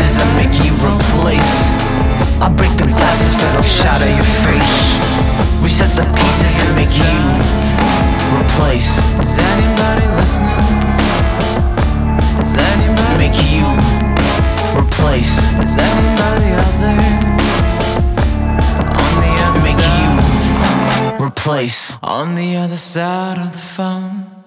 I make you replace. I break the glasses, fatal shot of your face. Reset the pieces and make you replace. Is anybody listening? Is anybody Make you replace. Is anybody out there? On the other Make side you replace. On the other side of the phone